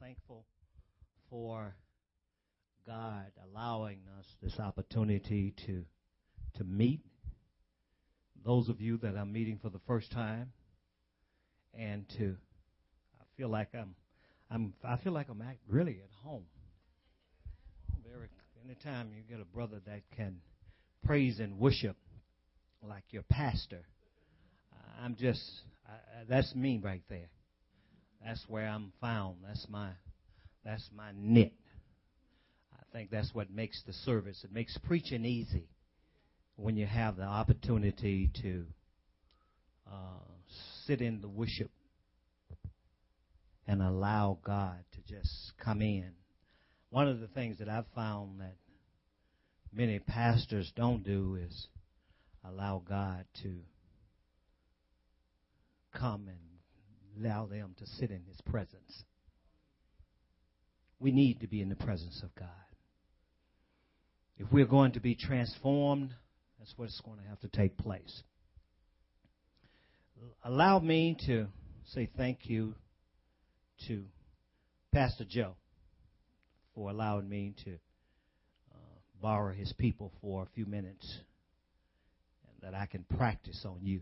thankful for God allowing us this opportunity to to meet. Those of you that I'm meeting for the first time, and to I feel like I'm I'm I feel like I'm really at home. Very anytime you get a brother that can praise and worship like your pastor, I'm just I, that's me right there. That's where I'm found. That's my that's my knit. I think that's what makes the service. It makes preaching easy when you have the opportunity to uh, sit in the worship and allow God to just come in. One of the things that I've found that many pastors don't do is allow God to come and allow them to sit in His presence. We need to be in the presence of God. If we're going to be transformed, that's what's going to have to take place. Allow me to say thank you to Pastor Joe for allowing me to uh, borrow his people for a few minutes and that I can practice on you.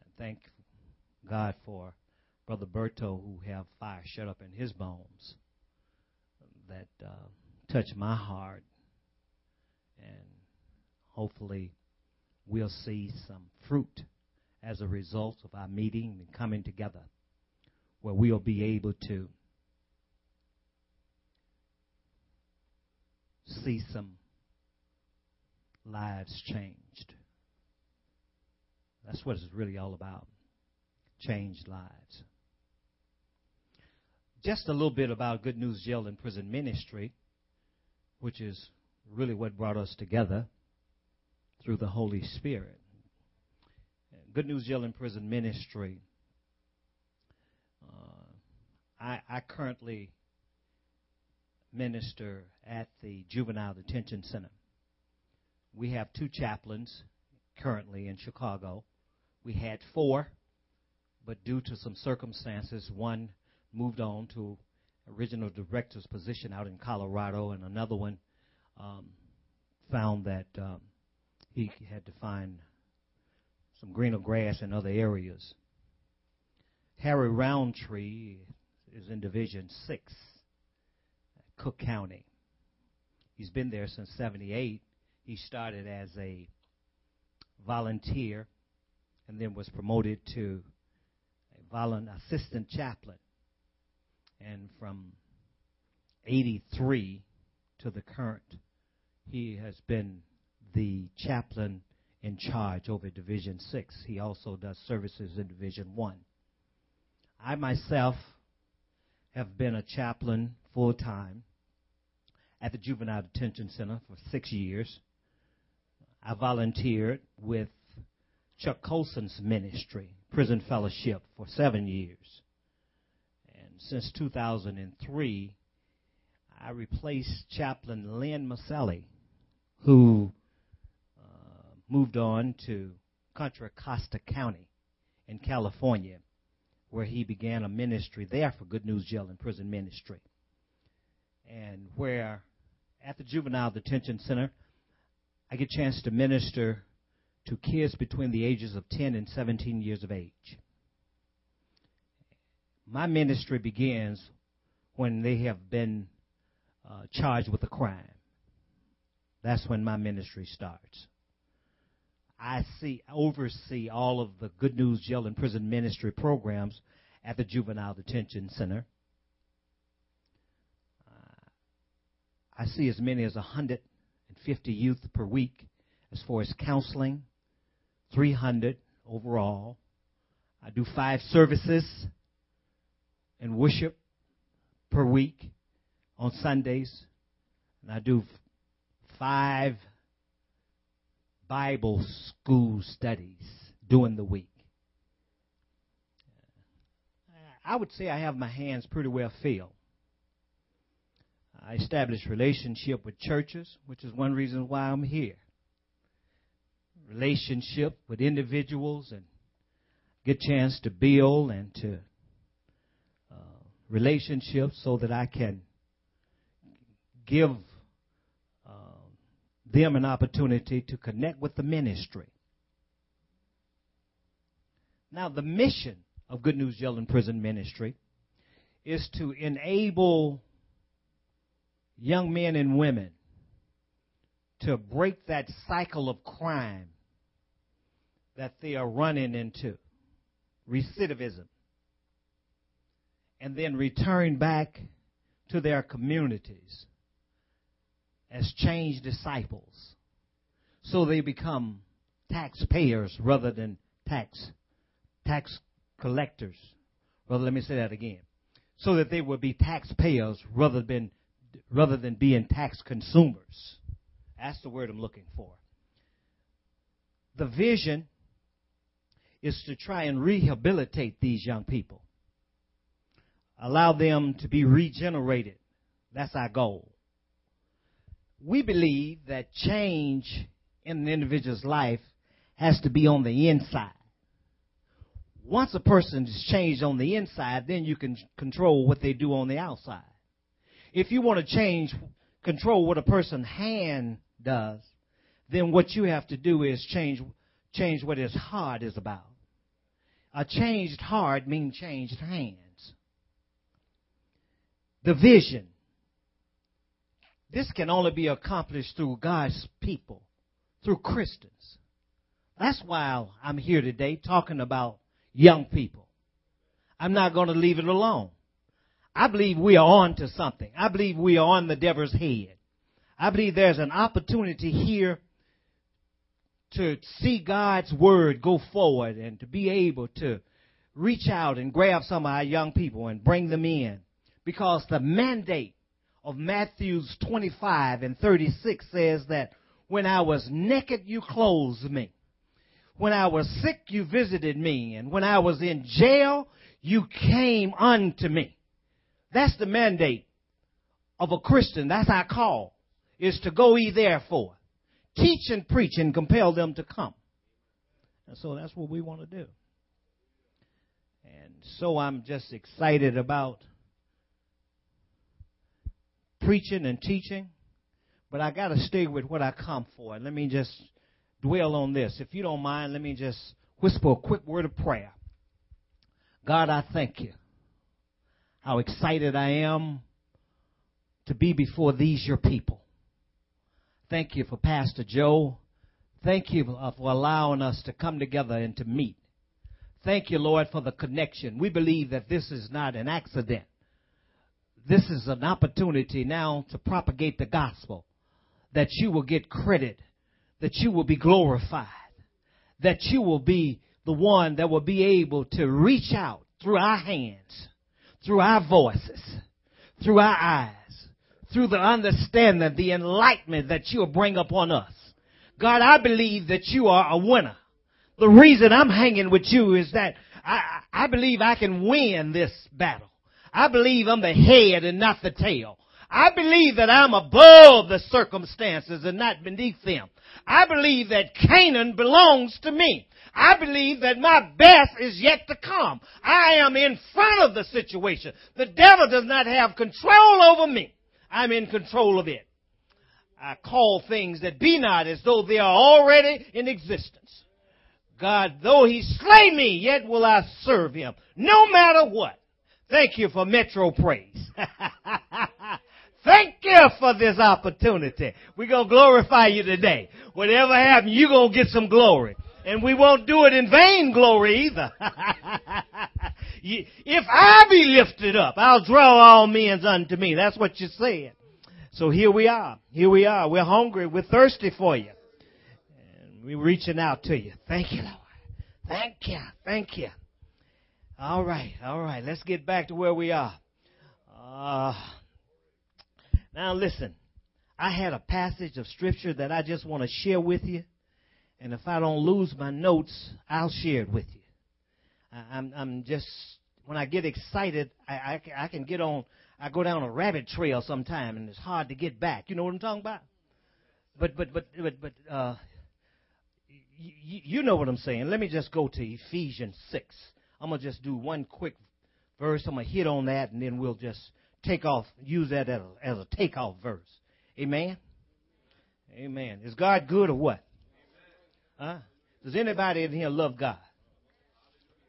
And thank God for Brother Berto who have fire shut up in his bones that uh, touch my heart and hopefully we'll see some fruit as a result of our meeting and coming together where we'll be able to see some lives changed. That's what it's really all about. Changed lives. Just a little bit about Good News Jail and Prison Ministry, which is really what brought us together through the Holy Spirit. Good News Jail and Prison Ministry uh, I, I currently minister at the Juvenile Detention Center. We have two chaplains currently in Chicago. We had four, but due to some circumstances, one moved on to original director's position out in Colorado, and another one um, found that um, he had to find some greener grass in other areas. Harry Roundtree is in Division 6, Cook County. He's been there since 78. He started as a volunteer and then was promoted to a volunteer assistant chaplain. And from 83 to the current, he has been the chaplain in charge over Division 6. He also does services in Division 1. I myself have been a chaplain full time at the Juvenile Detention Center for six years. I volunteered with Chuck Colson's ministry, Prison Fellowship, for seven years. And since 2003, I replaced Chaplain Lynn Maselli, who uh, moved on to Contra Costa County in California where he began a ministry there for Good News Jail and Prison Ministry. And where at the Juvenile Detention Center, I get a chance to minister to kids between the ages of 10 and 17 years of age. My ministry begins when they have been uh, charged with a crime. That's when my ministry starts. I see oversee all of the Good News Jail and Prison Ministry programs at the Juvenile Detention Center. Uh, I see as many as 150 youth per week as far as counseling, 300 overall. I do five services and worship per week on Sundays, and I do five Bible school studies during the week. I would say I have my hands pretty well filled. I established relationship with churches, which is one reason why I'm here. Relationship with individuals and get a chance to build and to uh, relationships so that I can give uh, them an opportunity to connect with the ministry. Now, the mission of Good News and Prison Ministry is to enable young men and women to break that cycle of crime that they are running into, recidivism, and then return back to their communities as changed disciples so they become taxpayers rather than tax tax collectors. Well, let me say that again. So that they would be taxpayers rather than rather than being tax consumers. That's the word I'm looking for. The vision is to try and rehabilitate these young people. Allow them to be regenerated. That's our goal. We believe that change in an individual's life has to be on the inside once a person is changed on the inside, then you can control what they do on the outside. If you want to change, control what a person's hand does, then what you have to do is change, change what his heart is about. A changed heart means changed hands. The vision. This can only be accomplished through God's people, through Christians. That's why I'm here today talking about young people. I'm not going to leave it alone. I believe we are on to something. I believe we are on the devil's head. I believe there's an opportunity here to see God's word go forward and to be able to reach out and grab some of our young people and bring them in. Because the mandate of Matthew's 25 and 36 says that when I was naked, you clothed me. When I was sick, you visited me. And when I was in jail, you came unto me. That's the mandate of a Christian. That's our call, is to go ye therefore. Teach and preach and compel them to come. And so that's what we want to do. And so I'm just excited about preaching and teaching, but I got to stay with what I come for. And let me just dwell on this. If you don't mind, let me just whisper a quick word of prayer. God, I thank you. How excited I am to be before these, your people. Thank you for Pastor Joe. Thank you uh, for allowing us to come together and to meet. Thank you, Lord, for the connection. We believe that this is not an accident. This is an opportunity now to propagate the gospel, that you will get credit that you will be glorified, that you will be the one that will be able to reach out through our hands, through our voices, through our eyes, through the understanding, the enlightenment that you'll bring upon us. God, I believe that you are a winner. The reason I'm hanging with you is that I, I believe I can win this battle. I believe I'm the head and not the tail. I believe that I'm above the circumstances and not beneath them. I believe that Canaan belongs to me. I believe that my best is yet to come. I am in front of the situation. The devil does not have control over me. I'm in control of it. I call things that be not as though they are already in existence. God, though he slay me, yet will I serve him, no matter what. Thank you for Metro Praise. Thank you for this opportunity. We're going to glorify you today. Whatever happens, you're going to get some glory. And we won't do it in vain glory either. if I be lifted up, I'll draw all men unto me. That's what you said. So here we are. Here we are. We're hungry. We're thirsty for you. And we're reaching out to you. Thank you, Lord. Thank you. Thank you. All right. All right. Let's get back to where we are. Uh, now listen, I had a passage of scripture that I just want to share with you. And if I don't lose my notes, I'll share it with you. I, am I'm just, when I get excited, I, I, I can get on, I go down a rabbit trail sometime and it's hard to get back. You know what I'm talking about? But, but, but, but, but, uh, you know what I'm saying. Let me just go to Ephesians 6. I'm to just do one quick verse. I'm to hit on that and then we'll just take off, use that as a, as a takeoff verse. Amen? Amen. Is God good or what? Huh? Does anybody in here love God?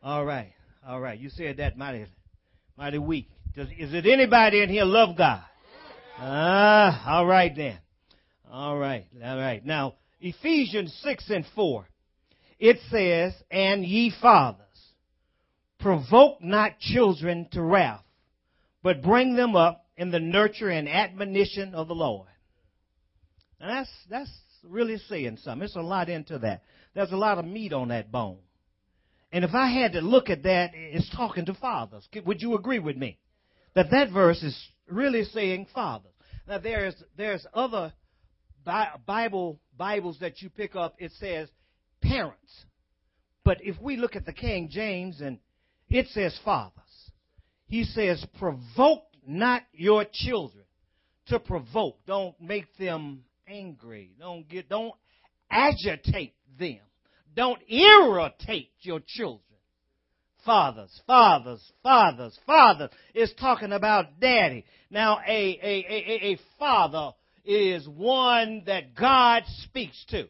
All right. All right. You said that mighty, mighty weak. Does, is it anybody in here love God? Ah, all right then. All right. All right. Now, Ephesians 6 and 4. It says, And ye fathers, provoke not children to wrath, but bring them up in the nurture and admonition of the Lord. And that's, that's really saying something. There's a lot into that. There's a lot of meat on that bone. And if I had to look at that, it's talking to fathers. Would you agree with me? That that verse is really saying fathers. Now there's, there's other Bible, Bibles that you pick up, it says parents. But if we look at the King James and it says fathers, he says, provoke not your children to provoke. Don't make them angry. Don't get, don't agitate them. Don't irritate your children. Fathers, fathers, fathers, fathers is talking about daddy. Now, a, a, a, a father is one that God speaks to.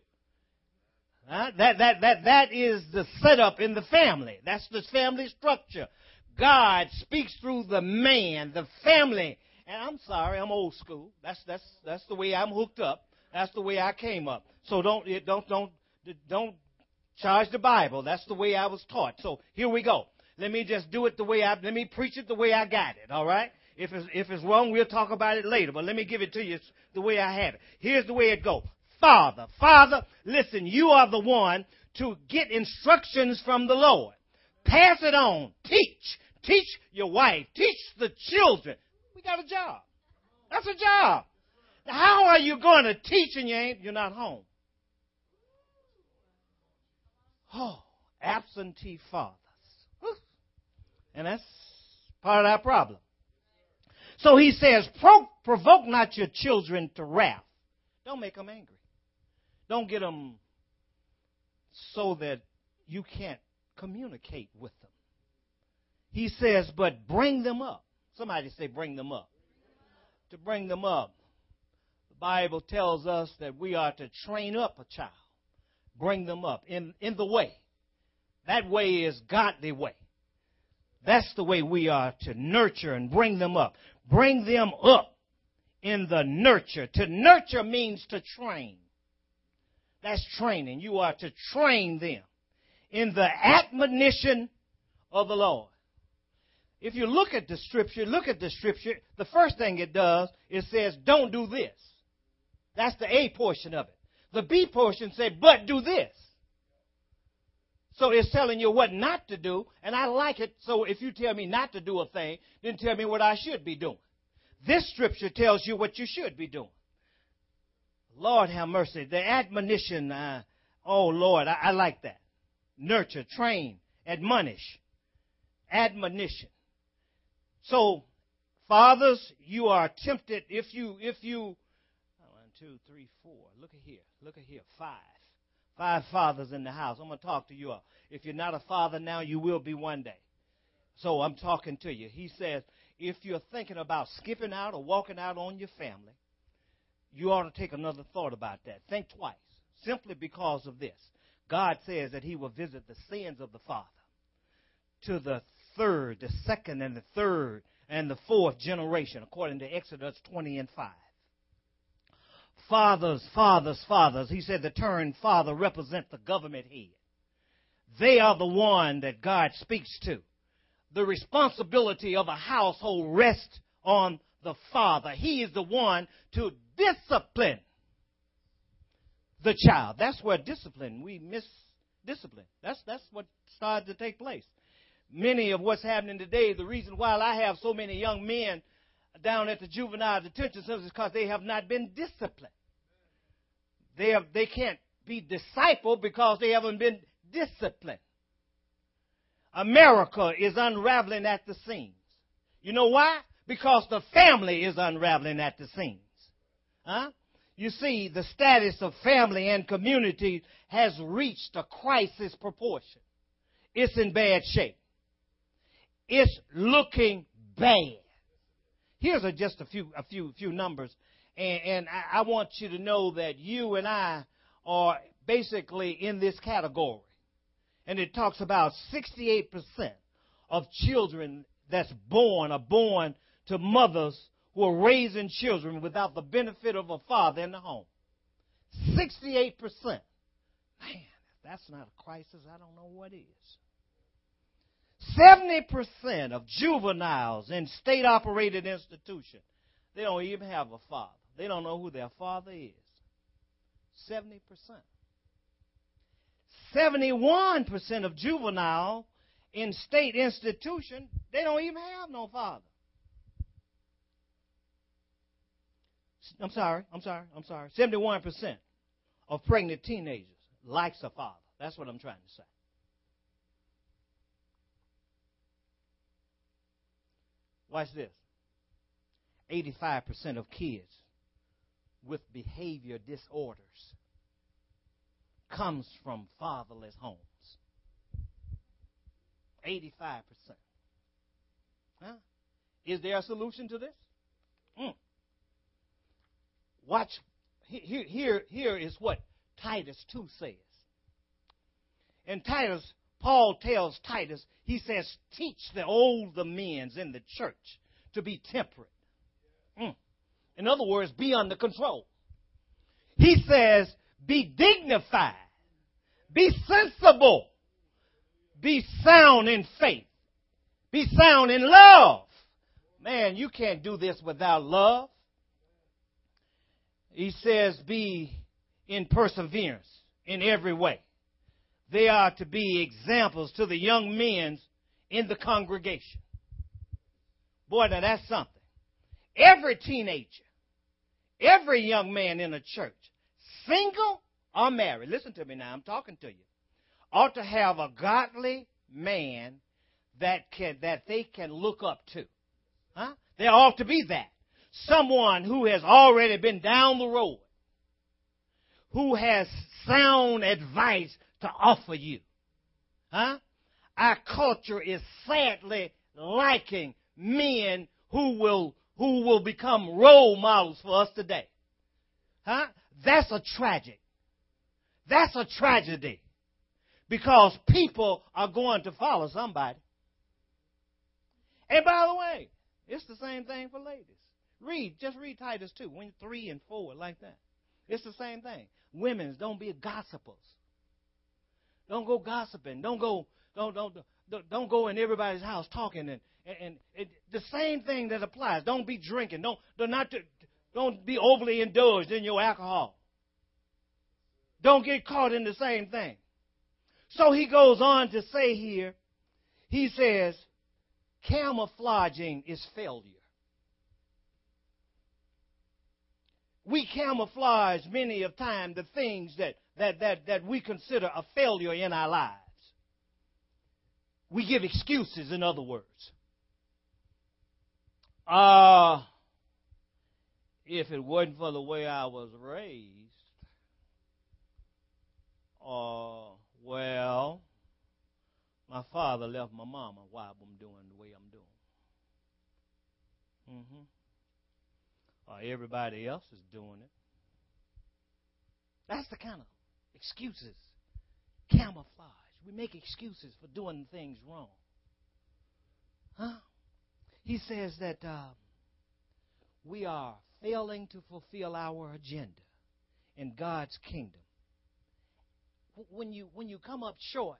Uh, that, that, that, that is the setup in the family. That's the family structure. God speaks through the man, the family. And I'm sorry, I'm old school. That's, that's, that's the way I'm hooked up. That's the way I came up. So don't, don't, don't, don't charge the Bible. That's the way I was taught. So here we go. Let me just do it the way I, let me preach it the way I got it. All right? If it's, if it's wrong, we'll talk about it later. But let me give it to you the way I had it. Here's the way it goes. Father, Father, listen, you are the one to get instructions from the Lord. Pass it on. Teach. Teach your wife. Teach the children. We got a job. That's a job. How are you going to teach and you ain't, you're not home? Oh, absentee fathers. And that's part of our problem. So he says, provoke not your children to wrath. Don't make them angry. Don't get them so that you can't communicate with them. He says, but bring them up. Somebody say, bring them up. To bring them up. The Bible tells us that we are to train up a child, bring them up in, in the way. That way is godly way. That's the way we are to nurture and bring them up. Bring them up in the nurture. To nurture means to train. That's training. You are to train them in the admonition of the Lord. If you look at the scripture, look at the scripture, the first thing it does, it says, don't do this. That's the A portion of it. The B portion said, but do this. So it's telling you what not to do, and I like it. So if you tell me not to do a thing, then tell me what I should be doing. This scripture tells you what you should be doing. Lord have mercy. The admonition, uh, oh Lord, I, I like that. Nurture, train, admonish, admonition. So, fathers, you are tempted if you if you two, three, four. Look at here. Look at here. Five. Five fathers in the house. I'm going to talk to you all. If you're not a father now, you will be one day. So I'm talking to you. He says, if you're thinking about skipping out or walking out on your family, you ought to take another thought about that. Think twice. Simply because of this. God says that He will visit the sins of the father to the third, the second, and the third, and the fourth generation, according to Exodus 20 and 5 fathers, fathers, fathers. He said the term father represents the government head. They are the one that God speaks to. The responsibility of a household rests on the father. He is the one to discipline the child. That's where discipline, we miss discipline. That's, that's what started to take place. Many of what's happening today, the reason why I have so many young men down at the juvenile detention centers because they have not been disciplined. They, have, they can't be discipled because they haven't been disciplined. America is unraveling at the seams. You know why? Because the family is unraveling at the seams. Huh? You see, the status of family and community has reached a crisis proportion. It's in bad shape. it's looking bad. Here's a, just a few, a few, few numbers, and, and I, I want you to know that you and I are basically in this category. And it talks about 68% of children that's born are born to mothers who are raising children without the benefit of a father in the home. 68%. Man, if that's not a crisis, I don't know what is. 70% of juveniles in state operated institutions, they don't even have a father. They don't know who their father is. 70%. 71% of juvenile in state institution, they don't even have no father. I'm sorry, I'm sorry, I'm sorry. 71% of pregnant teenagers likes a father. That's what I'm trying to say. Watch this. 85% of kids with behavior disorders comes from fatherless homes. 85%. Huh? Is there a solution to this? Mm. Watch. Here, here, here is what Titus 2 says. In Titus, Paul tells Titus, he says, teach the older men in the church to be temperate. Mm. In other words, be under control. He says, be dignified, be sensible, be sound in faith, be sound in love. Man, you can't do this without love. He says, be in perseverance in every way. They are to be examples to the young men in the congregation. Boy, now that's something. Every teenager, every young man in a church, single or married, listen to me now, I'm talking to you, ought to have a godly man that can that they can look up to. Huh? There ought to be that. Someone who has already been down the road, who has sound advice to offer you. Huh? Our culture is sadly liking men who will who will become role models for us today. Huh? That's a tragic. That's a tragedy. Because people are going to follow somebody. And by the way, it's the same thing for ladies. Read, just read Titus 2, 3 and 4, like that. It's the same thing. Women, don't be gossipers. Don't go gossiping. Don't go, don't, don't, don't, go in everybody's house talking and, and, and it, the same thing that applies. Don't be drinking. Don't, don't not don't be overly indulged in your alcohol. Don't get caught in the same thing. So he goes on to say here, he says, camouflaging is failure. We camouflage many of time the things that, that, that, that we consider a failure in our lives. We give excuses, in other words. Uh, if it wasn't for the way I was raised, uh, well, my father left my mama why I'm doing the way I'm doing. Mm-hmm. Or everybody else is doing it. That's the kind of excuses, camouflage. We make excuses for doing things wrong. Huh? He says that uh, we are failing to fulfill our agenda in God's kingdom. When you when you come up short,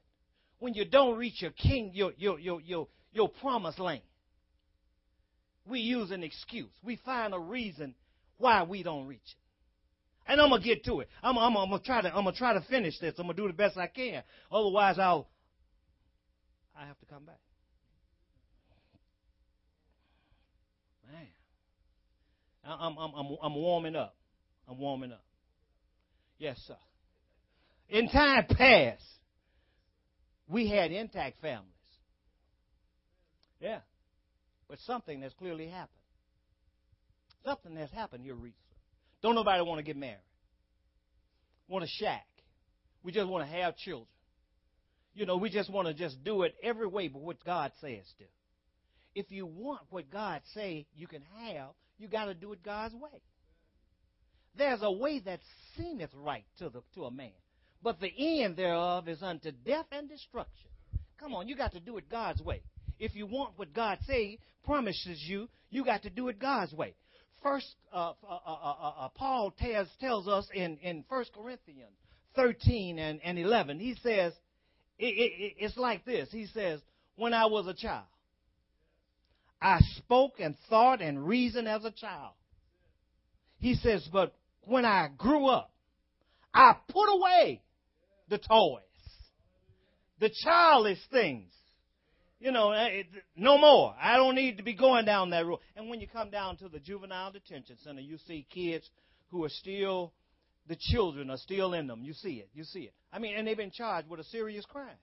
when you don't reach your king your your your your, your promised land, we use an excuse. We find a reason why we don't reach it. And I'm gonna get to it. I'm, I'm, I'm, gonna try to I'm gonna try to finish this. I'm gonna do the best I can. Otherwise, I'll I have to come back. Man, I'm I'm I'm I'm warming up. I'm warming up. Yes, sir. In time past, we had intact families. Yeah, but something has clearly happened. Something has happened here recently. Don't nobody want to get married. Want a shack. We just want to have children. You know, we just want to just do it every way but what God says to. if you want what God say you can have, you got to do it God's way. There's a way that seemeth right to the to a man, but the end thereof is unto death and destruction. Come on, you got to do it God's way. If you want what God say promises you, you got to do it God's way. First, uh, uh, uh, Paul tells tells us in in First Corinthians 13 and, and 11, he says it, it, it's like this. He says, "When I was a child, I spoke and thought and reasoned as a child." He says, "But when I grew up, I put away the toys, the childish things. You know, eh, no more. I don't need to be going down that road. And when you come down to the juvenile detention center, you see kids who are still, the children are still in them. You see it. You see it. I mean, and they've been charged with a serious crime.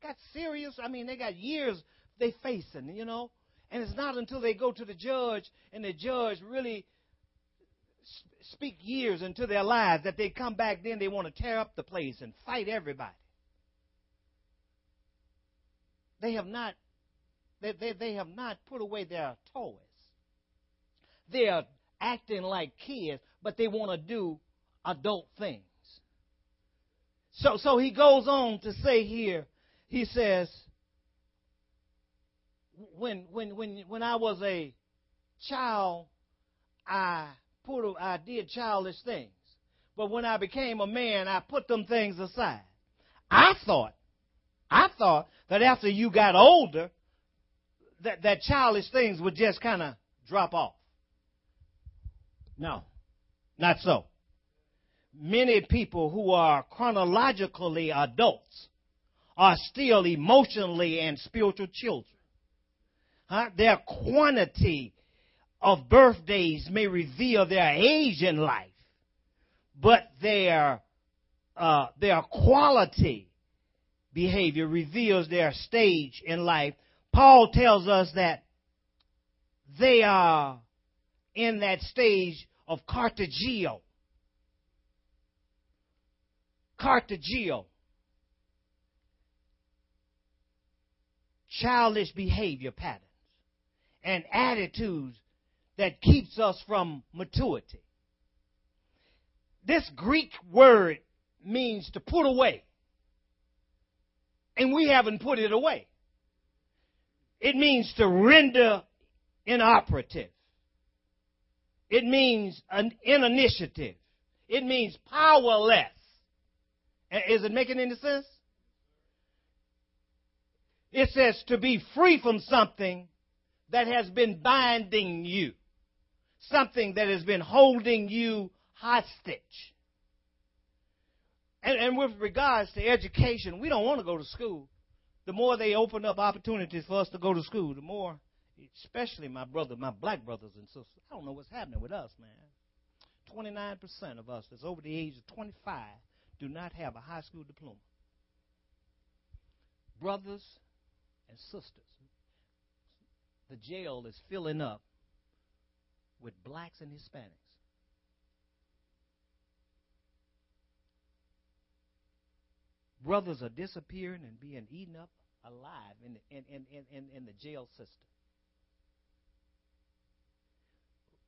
Got serious, I mean, they got years they facing, you know. And it's not until they go to the judge and the judge really speak years into their lives that they come back then they want to tear up the place and fight everybody. They have not they, they, they have not put away their toys. They are acting like kids, but they want to do adult things. So so he goes on to say here, he says when when when when I was a child I put, I did childish things. But when I became a man, I put them things aside. I thought, I thought that after you got older, that, that childish things would just kind of drop off. No, not so. Many people who are chronologically adults are still emotionally and spiritual children. Huh? Their quantity of birthdays may reveal their age in life, but their uh, their quality behavior reveals their stage in life. Paul tells us that they are in that stage of katargeo. Katargeo. Childish behavior patterns and attitudes that keeps us from maturity. This Greek word means to put away. And we haven't put it away. It means to render inoperative. It means an initiative. It means powerless. Is it making any sense? It says to be free from something that has been binding you something that has been holding you hostage. And, and with regards to education, we don't want to go to school. The more they open up opportunities for us to go to school, the more, especially my brother, my black brothers and sisters, I don't know what's happening with us, man. 29% of us that's over the age of 25 do not have a high school diploma. Brothers and sisters, the jail is filling up with blacks and Hispanics. Brothers are disappearing and being eaten up alive in the, in, in, in, in the jail system.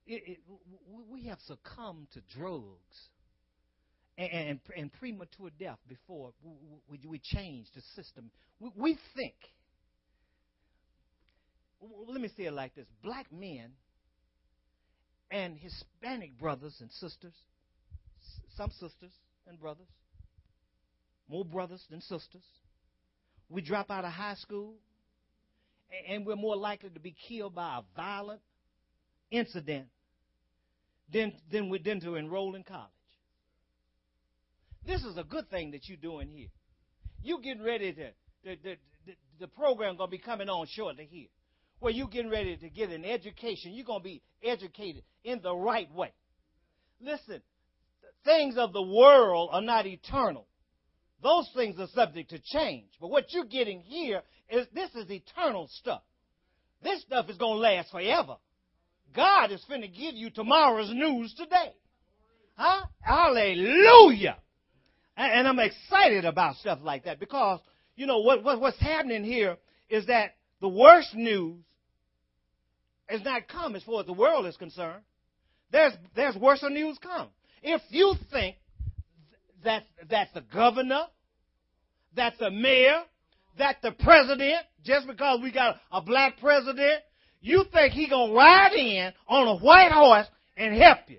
It, it, we have succumbed to drugs and, and, premature death before we, we, we change the system. We, we think, let me say it like this black men and Hispanic brothers and sisters, some sisters and brothers, more brothers than sisters. We drop out of high school, and we're more likely to be killed by a violent incident than, than, we, than to enroll in college. This is a good thing that you're doing here. You're getting ready to, the, the, the, the program going to be coming on shortly here where you're getting ready to get an education. You're going to be educated in the right way. Listen, things of the world are not eternal. Those things are subject to change. But what you're getting here is this is eternal stuff. This stuff is going to last forever. God is finna give you tomorrow's news today. Huh? Hallelujah. And, and I'm excited about stuff like that because, you know, what, what, what's happening here is that the worst news is not come as far as the world is concerned. There's, there's worse news come. If you think that, that the governor, that the mayor, that the president, just because we got a black president, you think he gonna ride in on a white horse and help you.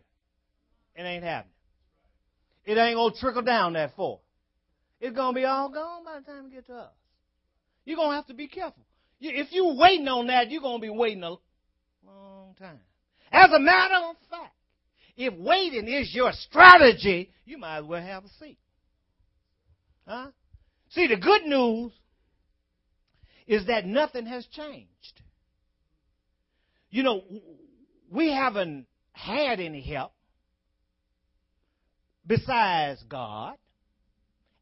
It ain't happening. It ain't gonna trickle down that far. It's gonna be all gone by the time it get to us. You're gonna have to be careful. If you waiting on that, you're gonna be waiting a long time. As a matter of fact, if waiting is your strategy, you might as well have a seat. Huh? See, the good news is that nothing has changed. You know, we haven't had any help besides God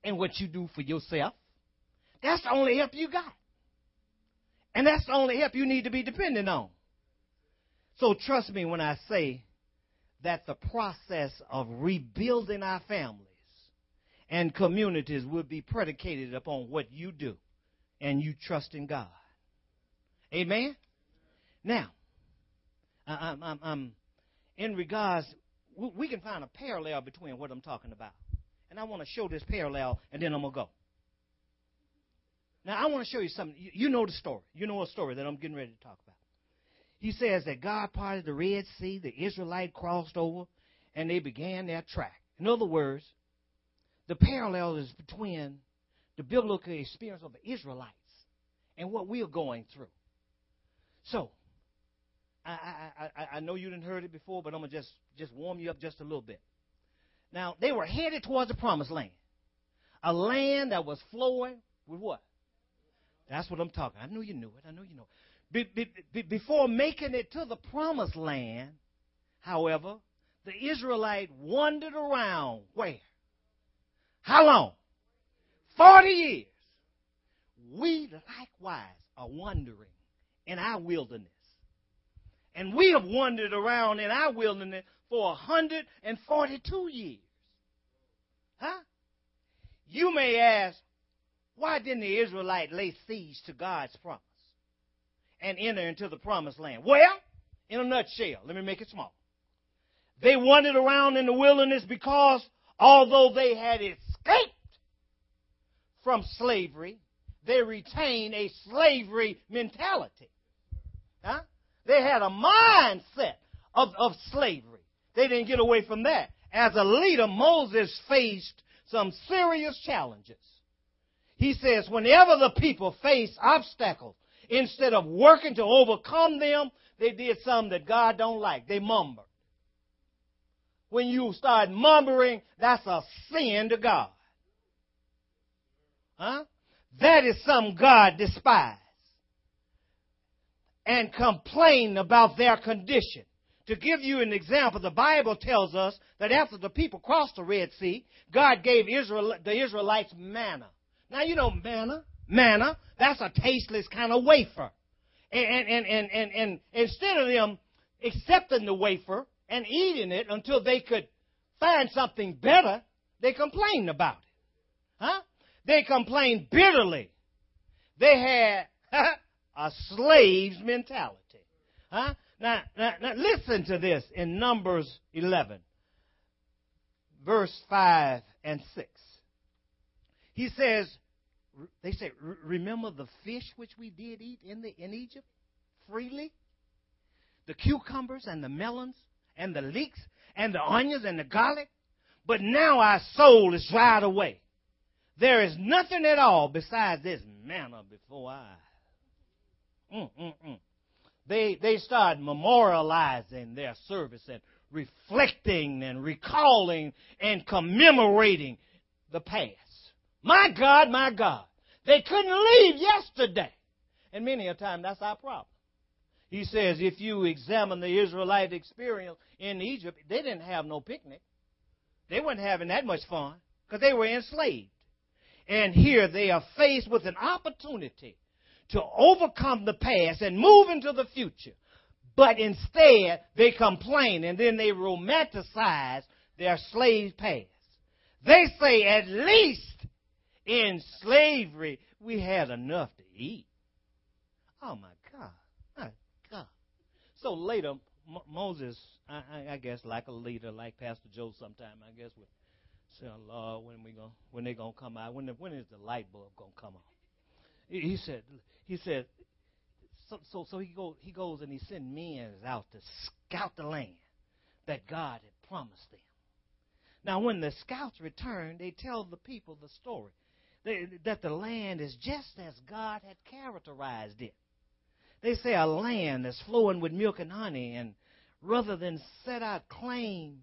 and what you do for yourself. That's the only help you got. And that's the only help you need to be dependent on. So trust me when I say that the process of rebuilding our families and communities will be predicated upon what you do and you trust in God. Amen? Now, I'm, I'm, I'm in regards, we can find a parallel between what I'm talking about. And I want to show this parallel, and then I'm going to go. Now, I want to show you something. You know the story. You know a story that I'm getting ready to talk about. He says that God parted the Red Sea, the Israelite crossed over, and they began their track. In other words, the parallel is between the biblical experience of the Israelites and what we are going through. So, I, I, I, I know you didn't heard it before, but I'm gonna just just warm you up just a little bit. Now they were headed towards the promised land, a land that was flowing with what? That's what I'm talking. I knew you knew it. I knew you know. Be, before making it to the promised land, however, the Israelite wandered around where? How long? Forty years. We likewise are wandering in our wilderness. And we have wandered around in our wilderness for 142 years. Huh? You may ask, why didn't the Israelite lay siege to God's promise and enter into the promised land? Well, in a nutshell, let me make it small. They wandered around in the wilderness because although they had escaped from slavery, they retained a slavery mentality. Huh? They had a mindset of, of slavery. They didn't get away from that. As a leader, Moses faced some serious challenges. He says, whenever the people face obstacles, instead of working to overcome them, they did something that God don't like. They mumbled. When you start mumbling, that's a sin to God. Huh? That is something God despises and complain about their condition. To give you an example, the Bible tells us that after the people crossed the Red Sea, God gave Israel, the Israelites manna. Now you know manna, manna, that's a tasteless kind of wafer. And, and, and, and, and instead of them accepting the wafer and eating it until they could find something better, they complained about it. Huh? They complained bitterly. They had a slave's mentality. Huh? Now, now, now, listen to this in Numbers 11, verse 5 and 6. He says, they say, remember the fish which we did eat in, the, in Egypt freely? The cucumbers and the melons and the leeks and the onions and the garlic? But now our soul is dried away. There is nothing at all besides this manna before eyes. Mm, mm, mm. They, they start memorializing their service and reflecting and recalling and commemorating the past. My God, my God. They couldn't leave yesterday. And many a time that's our problem. He says if you examine the Israelite experience in Egypt, they didn't have no picnic. They weren't having that much fun because they were enslaved. And here they are faced with an opportunity to overcome the past and move into the future. But instead, they complain and then they romanticize their slave past. They say, at least in slavery, we had enough to eat. Oh my God. My God. So later, Moses, I, I, I guess, like a leader, like Pastor Joe, sometime I guess would say, "Lord, when we going when they gonna come out? When the, when is the light bulb gonna come on?" He, said, he said, so so so he go he goes and he sent men out to scout the land that God had promised them. Now, when the scouts return, they tell the people the story that the land is just as God had characterized it. They say a land that's flowing with milk and honey, and rather than set out claim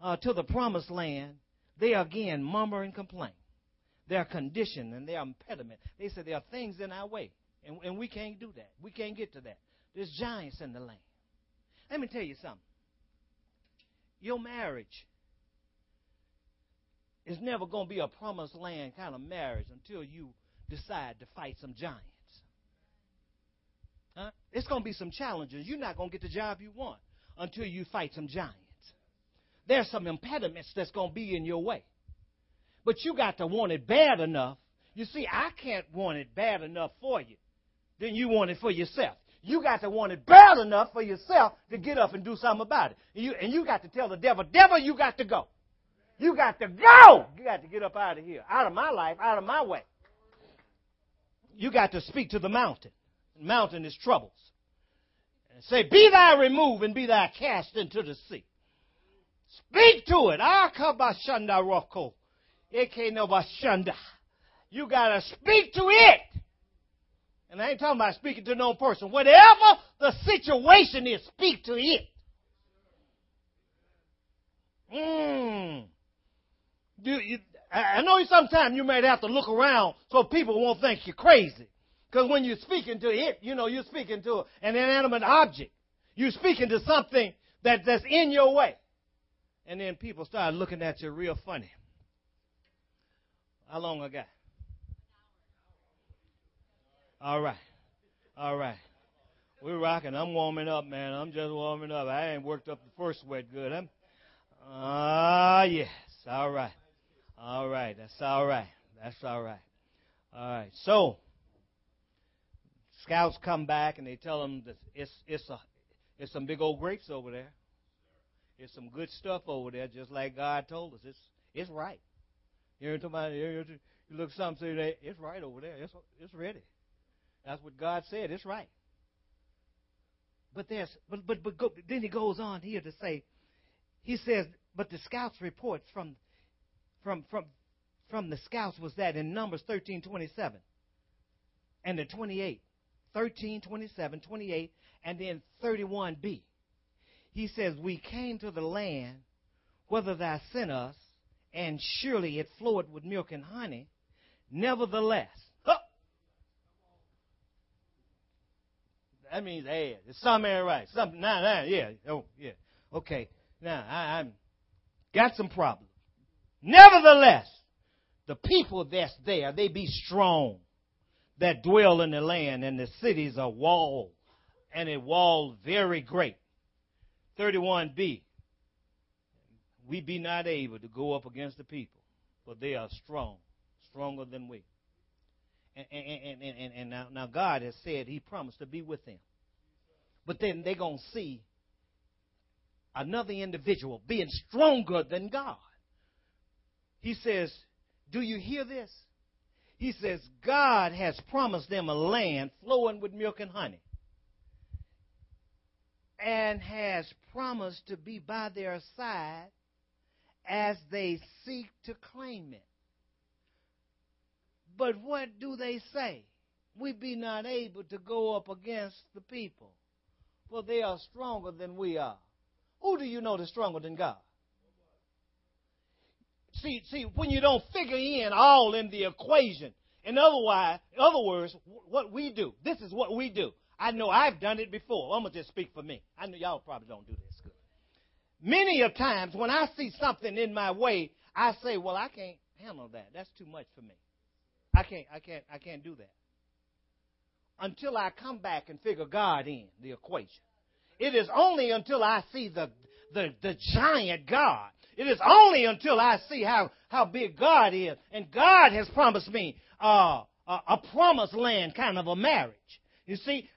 uh, to the promised land, they again murmur and complain. Their condition and their impediment. They say there are things in our way, and, and we can't do that. We can't get to that. There's giants in the land. Let me tell you something. Your marriage is never going to be a promised land kind of marriage until you decide to fight some giants. Huh? It's going to be some challenges. You're not going to get the job you want until you fight some giants. There's some impediments that's going to be in your way. But you got to want it bad enough. You see, I can't want it bad enough for you. Then you want it for yourself. You got to want it bad enough for yourself to get up and do something about it. And you, and you got to tell the devil, devil, you got to go. You got to go. You got to get up out of here, out of my life, out of my way. You got to speak to the mountain. The mountain is troubles. And say, Be thou removed and be thou cast into the sea. Speak to it. Akabashanda roko. Ekenobashanda. You got to speak to it. And I ain't talking about speaking to no person. Whatever the situation is, speak to it. Mmm. Do you, I know sometimes you might have to look around so people won't think you're crazy. Because when you're speaking to it, you know, you're speaking to an inanimate object. You're speaking to something that, that's in your way. And then people start looking at you real funny. How long I got? All right. All right. We're rocking. I'm warming up, man. I'm just warming up. I ain't worked up the first sweat good. Ah, uh, yes. All right. All right. That's all right. That's all right. All right. So, scouts come back and they tell them that it's it's a it's some big old grapes over there. It's some good stuff over there, just like God told us. It's it's right. You know, about, you look something say it's right over there. It's it's ready. That's what God said. It's right. But there's but but but go, then he goes on here to say, he says, but the scouts reports from from, from, from the scouts was that in Numbers 13 27 and the 28. 13, 27, 28, and then 31b. He says, We came to the land whither thou sent us, and surely it flowed with milk and honey. Nevertheless, that means add. It's some air right. Some nah, nah, yeah. Oh, yeah. Okay. Now I, I'm got some problems. Nevertheless, the people that's there, they be strong that dwell in the land, and the cities are walled, and a wall very great. 31b. We be not able to go up against the people, but they are strong, stronger than we. And, and, and, and, and now, now God has said He promised to be with them. But then they're going to see another individual being stronger than God. He says, Do you hear this? He says, God has promised them a land flowing with milk and honey and has promised to be by their side as they seek to claim it. But what do they say? We be not able to go up against the people, for they are stronger than we are. Who do you know is stronger than God? See, see, when you don't figure in all in the equation, in other, wise, in other words, what we do, this is what we do. I know I've done it before. I'm to just speak for me. I know y'all probably don't do this good. Many of times when I see something in my way, I say, well, I can't handle that. That's too much for me. I can't, I can't, I can't do that. Until I come back and figure God in the equation. It is only until I see the, the, the giant God it is only until I see how, how big God is, and God has promised me uh, a, a promised land kind of a marriage. You see,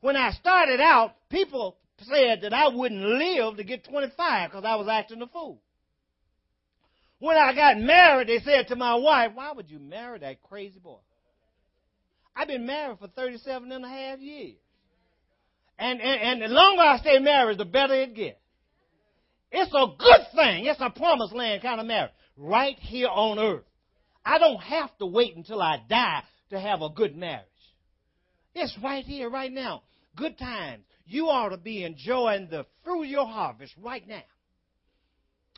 when I started out, people said that I wouldn't live to get 25 because I was acting a fool. When I got married, they said to my wife, Why would you marry that crazy boy? I've been married for 37 and a half years. And, and, and the longer I stay married, the better it gets. It's a good thing. It's a promised land kind of marriage. Right here on earth. I don't have to wait until I die to have a good marriage. It's right here, right now. Good times. You ought to be enjoying the fruit of your harvest right now.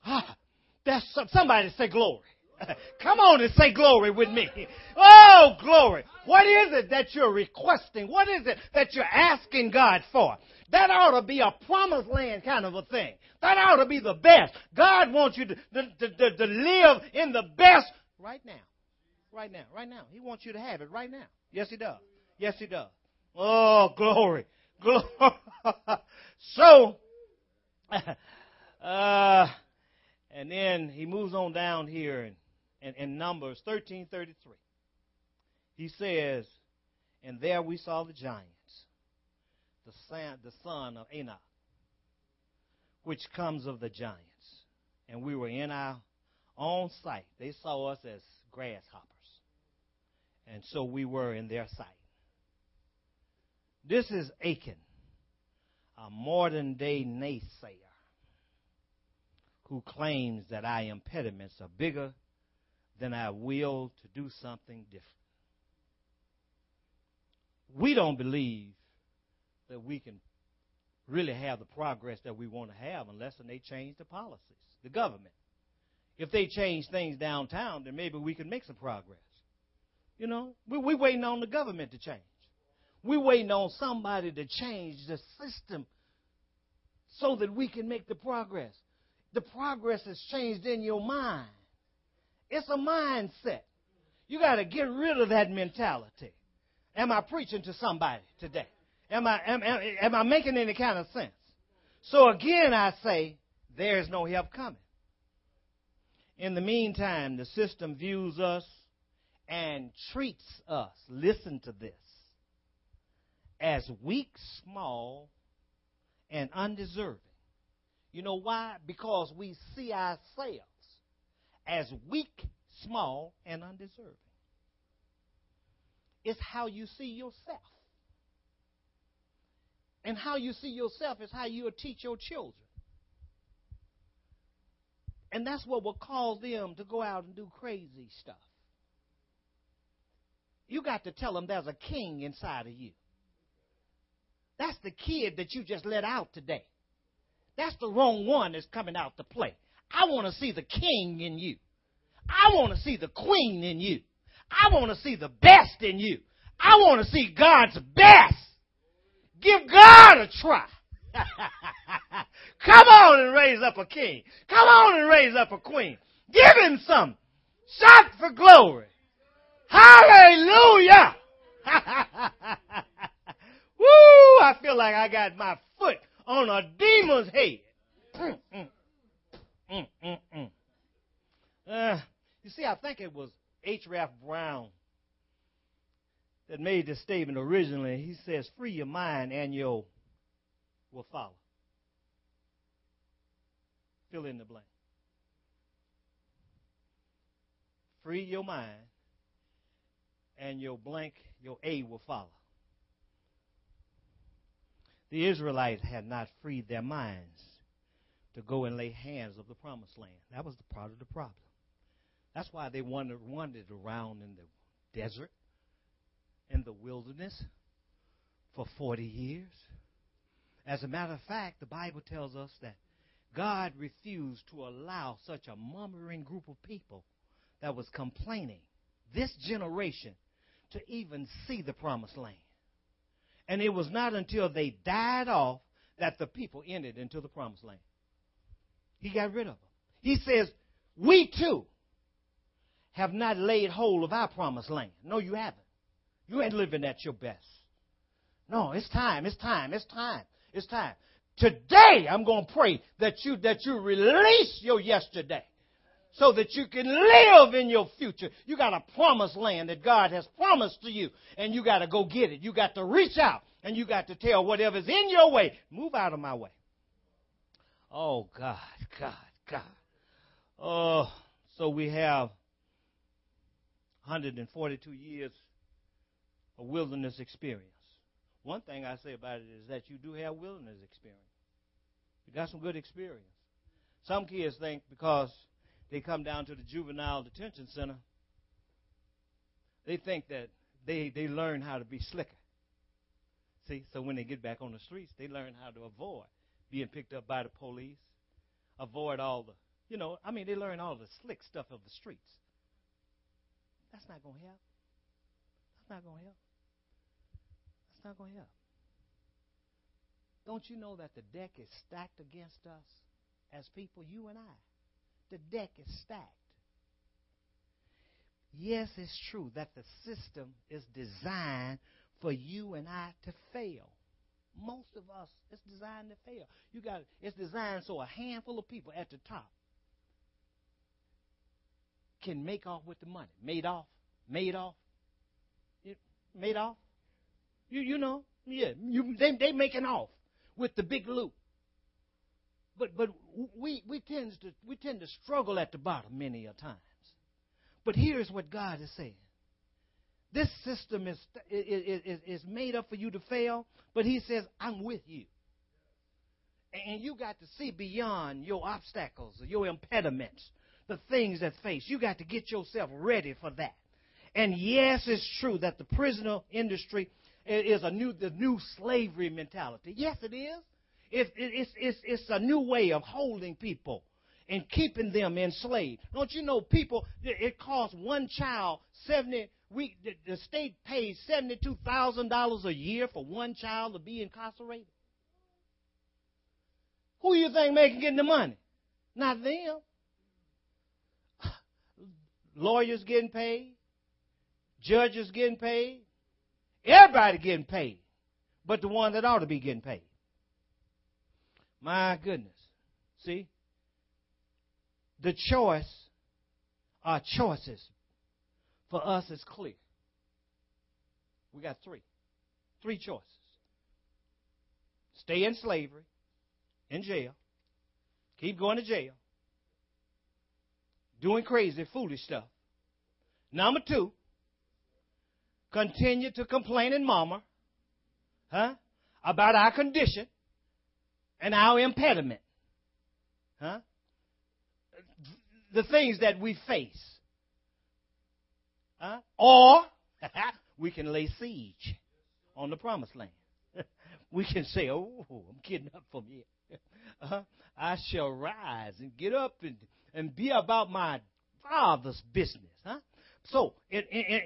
Ah, that's somebody say glory. Come on and say glory with me. Oh, glory. What is it that you're requesting? What is it that you're asking God for? That ought to be a promised land kind of a thing. That ought to be the best. God wants you to, to, to, to live in the best right now. Right now. Right now. He wants you to have it right now. Yes, He does. Yes, He does. Oh, glory. Glory. so, uh, and then he moves on down here in, in, in Numbers 1333. He says, And there we saw the giants, the son, the son of Anak, which comes of the giants. And we were in our own sight. They saw us as grasshoppers. And so we were in their sight. This is Achan, a modern day naysayer who claims that our impediments are bigger than our will to do something different. We don't believe that we can really have the progress that we want to have unless they change the policies, the government. If they change things downtown, then maybe we can make some progress. You know, we, we're waiting on the government to change. We're waiting on somebody to change the system so that we can make the progress. The progress is changed in your mind. It's a mindset. You got to get rid of that mentality. Am I preaching to somebody today? Am I, am, am, am I making any kind of sense? So again, I say, there's no help coming. In the meantime, the system views us and treats us, listen to this, as weak, small, and undeserving. You know why? Because we see ourselves as weak, small, and undeserving. It's how you see yourself. And how you see yourself is how you'll teach your children. And that's what will cause them to go out and do crazy stuff. You got to tell them there's a king inside of you. That's the kid that you just let out today. That's the wrong one that's coming out to play. I want to see the king in you. I want to see the queen in you. I want to see the best in you. I want to see God's best. Give God a try. Come on and raise up a king. Come on and raise up a queen. Give him some. Shout for glory. Hallelujah. Woo! I feel like I got my foot on a demon's head. Mm, mm, Mm, mm, mm, uh, you see, I think it was H. Rap Brown that made this statement originally. He says, Free your mind and your will follow. Fill in the blank. Free your mind and your blank, your A will follow the Israelites had not freed their minds to go and lay hands of the promised land. That was the part of the problem. That's why they wandered, wandered around in the desert, in the wilderness, for 40 years. As a matter of fact, the Bible tells us that God refused to allow such a murmuring group of people that was complaining, this generation, to even see the promised land. And it was not until they died off that the people entered into the promised land. He got rid of them. He says, We too have not laid hold of our promised land. No, you haven't. You ain't living at your best. No, it's time. It's time. It's time. It's time. Today, I'm to pray that you that you release your yesterday so that you can live in your future. You got a promised land that God has promised to you, and you got to go get it. You got to reach out And you got to tell whatever's in your way, move out of my way. Oh, God, God, God. Oh, so we have 142 years of wilderness experience. One thing I say about it is that you do have wilderness experience. You got some good experience. Some kids think because they come down to the juvenile detention center, they think that they, they learn how to be slicker. See, so when they get back on the streets, they learn how to avoid being picked up by the police, avoid all the, you know, I mean, they learn all the slick stuff of the streets. That's not going to help. That's not going to help. That's not going to help. Don't you know that the deck is stacked against us as people, you and I? The deck is stacked. Yes, it's true that the system is designed for you and I to fail. Most of us, it's designed to fail. You got it's designed so a handful of people at the top can make off with the money. Made off, made off, made off. You you know, yeah, you they they making off with the big loot. But but we we tend to we tend to struggle at the bottom many a times. But here's what God is saying. This system is, is, is, made up for you to fail, but He says, I'm with you. And you got to see beyond your obstacles, your impediments, the things that face. You got to get yourself ready for that. And yes, it's true that the prisoner industry is a new, the new slavery mentality. Yes, it is. It, it's, it's, it's a new way of holding people and keeping them enslaved. Don't you know people, it costs one child 70, we, the, the state pays $72,000 a year for one child to be incarcerated. Who you think making getting the money? Not them. Lawyers getting paid, judges getting paid, everybody getting paid, but the one that ought to be getting paid. My goodness. See? The choice, are choices for us is clear. We got three. Three choices. Stay in slavery, in jail, keep going to jail, doing crazy, foolish stuff. Number two, continue to complain and murmur, huh, about our condition and our impediment, huh, the things that we face. Huh? Or we can lay siege on the promised land. we can say, Oh, I'm getting up from here. Uh, I shall rise and get up and, and be about my father's business. Huh? So, in, in,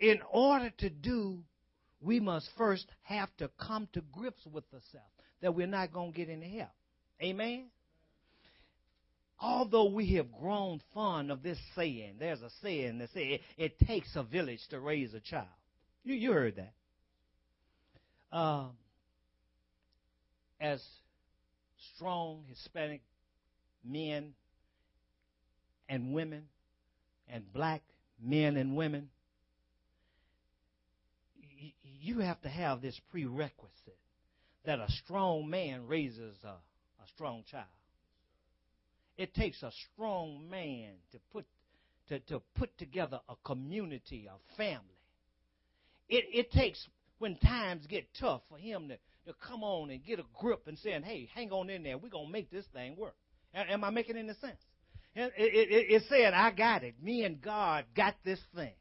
in order to do, we must first have to come to grips with ourselves that we're not going to get any help. Amen? Although we have grown fond of this saying, there's a saying that says it, takes a village to raise a child. You, you heard that. Um, as strong Hispanic men and women and black men and women, you have to have this prerequisite that a strong man raises a, a strong child. It takes a strong man to put to, to put together a community, a family. It, it takes when times get tough for him to, to come on and get a grip and saying, hey, hang on in there. We're going to make this thing work. Am I making any sense? It, it, it, it said, I got it. Me and God got this thing.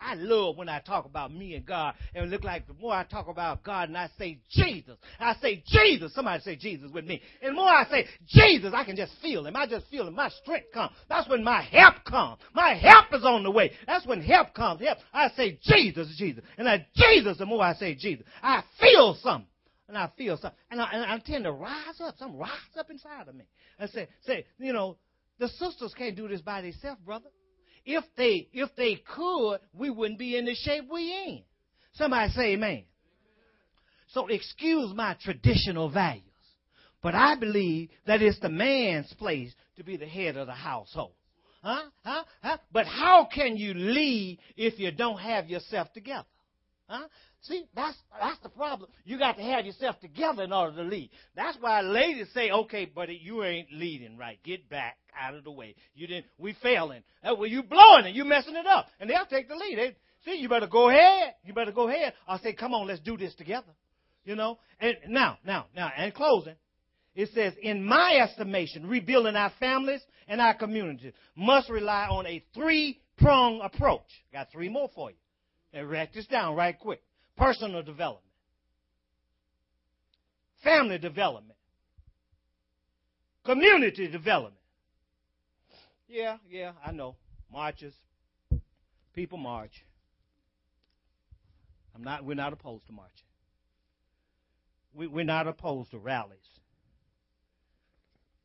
I love when I talk about me and God, and it look like the more I talk about God and I say Jesus, I say Jesus. Somebody say Jesus with me. And the more I say Jesus, I can just feel Him. I just feel Him. My strength comes. That's when my help comes. My help is on the way. That's when help comes. Help. I say Jesus, Jesus, and I Jesus. The more I say Jesus, I feel something. And I feel something. And I, and I tend to rise up. Something rise up inside of me. I say, say, you know, the sisters can't do this by themselves, brother. If they if they could, we wouldn't be in the shape we in. Somebody say amen. So excuse my traditional values. But I believe that it's the man's place to be the head of the household. Huh? Huh? Huh? But how can you lead if you don't have yourself together? Huh? See, that's that's the problem. You got to have yourself together in order to lead. That's why ladies say, "Okay, buddy, you ain't leading right. Get back out of the way. You didn't. We failing. Uh, well, you blowing it. You messing it up, and they'll take the lead. They, see, you better go ahead. You better go ahead. I'll say, "Come on, let's do this together." You know. And now, now, now, and closing, it says, "In my estimation, rebuilding our families and our communities must rely on a three-prong approach." Got three more for you. And write this down right quick. Personal development. Family development. Community development. Yeah, yeah, I know. Marches. People march. I'm not we're not opposed to marching. We, we're not opposed to rallies.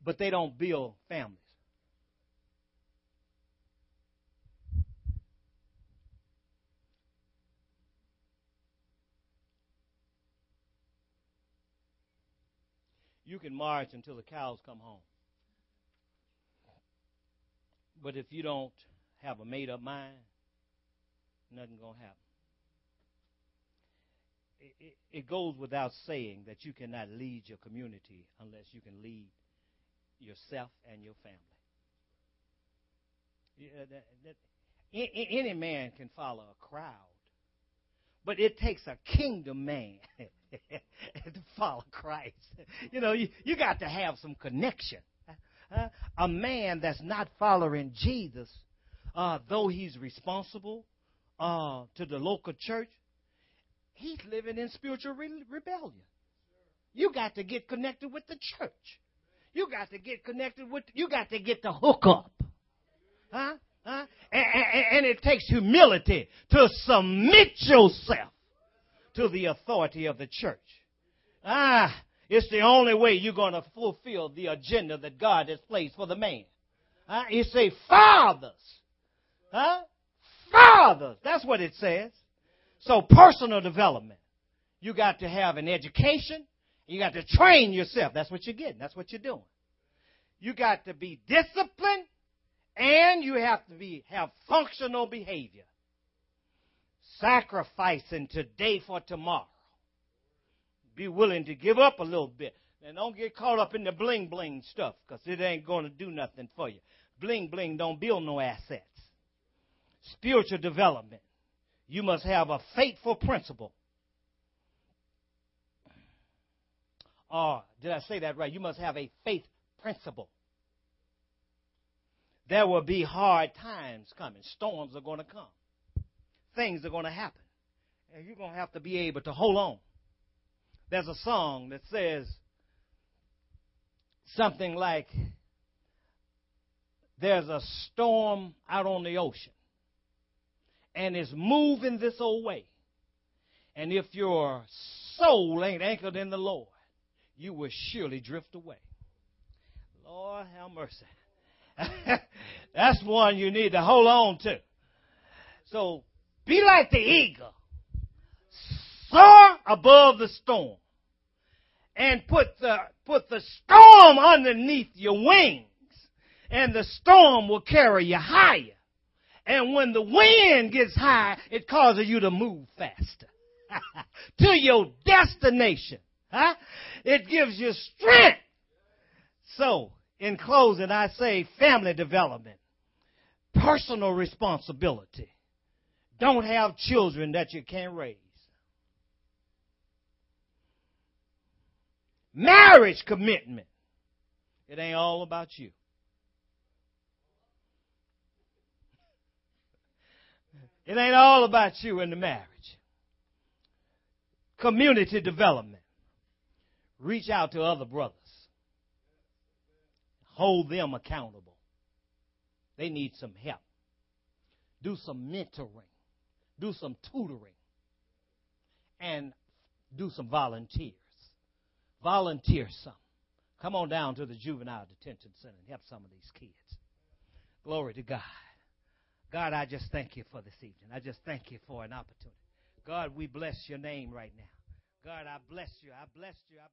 But they don't build families. You can march until the cows come home. But if you don't have a made up mind, nothing going to happen. It, it, it, goes without saying that you cannot lead your community unless you can lead yourself and your family. Yeah, that, that, any man can follow a crowd, but it takes a kingdom man to follow Christ. You know, you, you got to have some connection. Uh, a man that's not following Jesus, uh, though he's responsible uh, to the local church, he's living in spiritual re- rebellion. You got to get connected with the church. You got to get connected with. You got to get the hook up, huh? Huh? And, and, and it takes humility to submit yourself to the authority of the church. Ah, it's the only way you're going to fulfill the agenda that God has placed for the man. Huh? It say fathers. Huh? Fathers. That's what it says. So personal development. You got to have an education. You got to train yourself. That's what you're getting. That's what you're doing. You got to be disciplined and you have to be have functional behavior sacrificing today for tomorrow. Be willing to give up a little bit. And don't get caught up in the bling bling stuff because it ain't going to do nothing for you. Bling bling don't build no assets. Spiritual development. You must have a faithful principle. Or, did I say that right? You must have a faith principle. There will be hard times coming. Storms are going to come things are going to happen. And you're going to have to be able to hold on. There's a song that says something like, There's a storm out on the ocean, and it's moving this old way. And if your soul ain't anchored in the Lord, you will surely drift away. Lord have mercy. That's one you need to hold on to. So be like the eagle. Soar above the storm. And put the, put the storm underneath your wings. And the storm will carry you higher. And when the wind gets high, it causes you to move faster. to your destination. Huh? It gives you strength. So, in closing, I say family development, personal responsibility, don't have children that you can't raise. Marriage commitment. It ain't all about you. It ain't all about you in the marriage. Community development. Reach out to other brothers. Hold them accountable. They need some help. Do some mentoring do some tutoring, and do some volunteers. Volunteer some. Come on down to the juvenile detention center and help some of these kids. Glory to God. God, I just thank you for this evening. I just thank you for an opportunity. God, we bless your name right now. God, I bless you. I bless you. I bless